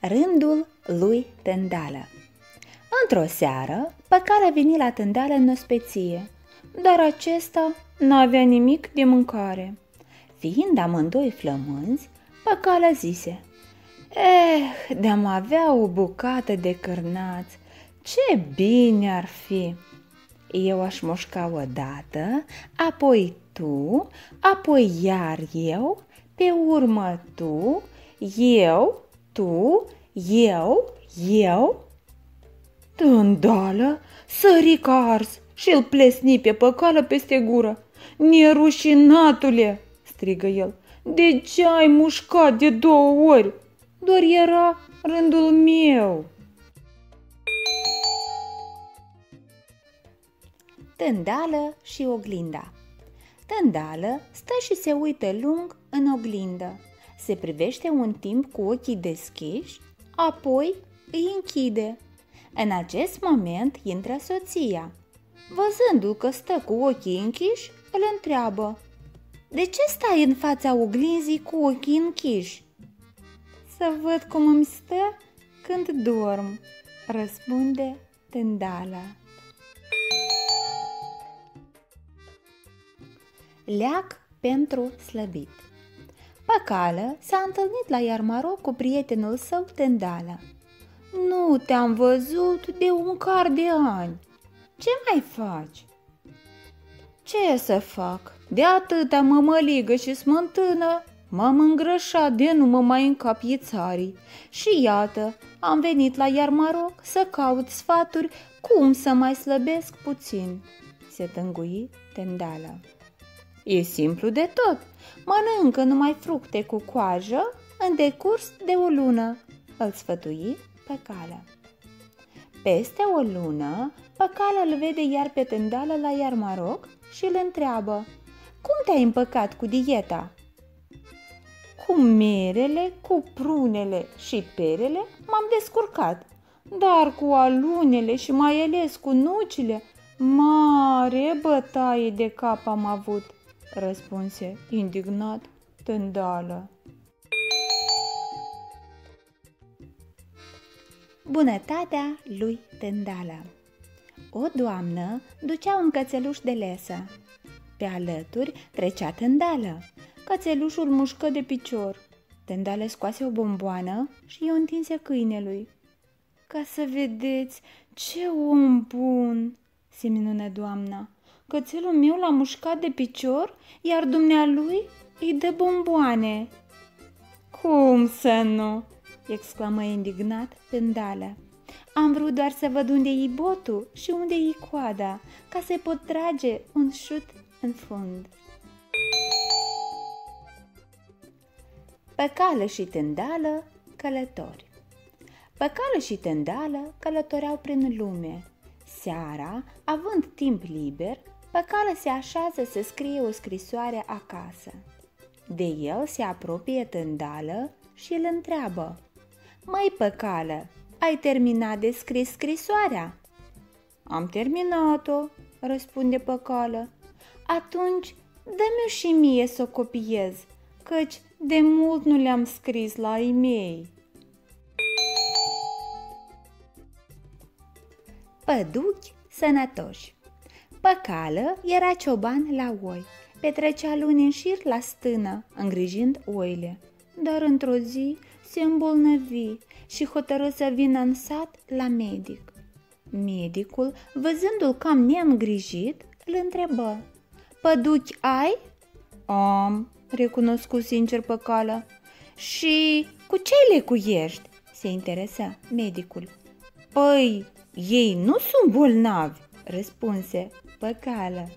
Rândul lui Tândală Într-o seară, Păcal a venit la Tândală în ospeție, dar acesta n-avea nimic de mâncare. Fiind amândoi flămânzi, Păcală zise, Eh, de-am avea o bucată de cârnați, ce bine ar fi! Eu aș mușca odată, apoi tu, apoi iar eu, pe urmă tu, eu, tu, eu, eu. Tândală, sări ca ars și îl plesni pe păcală peste gură. Nerușinatule, strigă el, de ce ai mușcat de două ori? Doar era rândul meu. Tândală și oglinda Tândală stă și se uită lung în oglindă. Se privește un timp cu ochii deschiși, apoi îi închide. În acest moment intră soția. Văzându-l că stă cu ochii închiși, îl întreabă. De ce stai în fața oglinzii cu ochii închiși? Să văd cum îmi stă când dorm, răspunde Tândala. Leac pentru slăbit Păcală s-a întâlnit la Iarmaroc cu prietenul său Tândala. Nu te-am văzut de un car de ani. Ce mai faci? Ce să fac? De atâta mămăligă și smântână m-am îngrășat de nu mă mai încap țarii. Și iată, am venit la Iarmaroc să caut sfaturi cum să mai slăbesc puțin. Se tângui Tendala. E simplu de tot. Mănâncă numai fructe cu coajă în decurs de o lună, îl sfătui pe cală. Peste o lună, păcală îl vede iar pe tândală la Iarmaroc și îl întreabă Cum te-ai împăcat cu dieta? Cu merele, cu prunele și perele m-am descurcat, dar cu alunele și mai ales cu nucile, mare bătaie de cap am avut, răspunse indignat tândală. Bunătatea lui Tândală O doamnă ducea un cățeluș de lesă. Pe alături trecea Tândală. Cățelușul mușcă de picior. Tândală scoase o bomboană și o întinse câinelui. Ca să vedeți ce om bun, se minună doamna. Cățelul meu l-a mușcat de picior, iar dumnealui îi dă bomboane. Cum să nu? exclamă indignat Tândală. Am vrut doar să văd unde e botul și unde e coada, ca să pot trage un șut în fund. Păcală și tândală, călători Păcală și tândală călătoreau prin lume. Seara, având timp liber, Păcală se așează să scrie o scrisoare acasă. De el se apropie tândală și îl întreabă – Măi, păcală, ai terminat de scris scrisoarea?" Am terminat-o," răspunde păcală. Atunci dă-mi și mie să o copiez, căci de mult nu le-am scris la ei mei." Păduchi sănătoși Păcală era cioban la oi. Petrecea luni în șir la stână, îngrijind oile. Dar într-o zi se îmbolnăvi și hotărâ să vină în sat la medic. Medicul, văzându-l cam neîngrijit, îl întrebă. Păduchi ai? Am, recunoscu sincer păcală. Și cu ce le cuiești? Se interesa medicul. Păi, ei nu sunt bolnavi, răspunse păcală.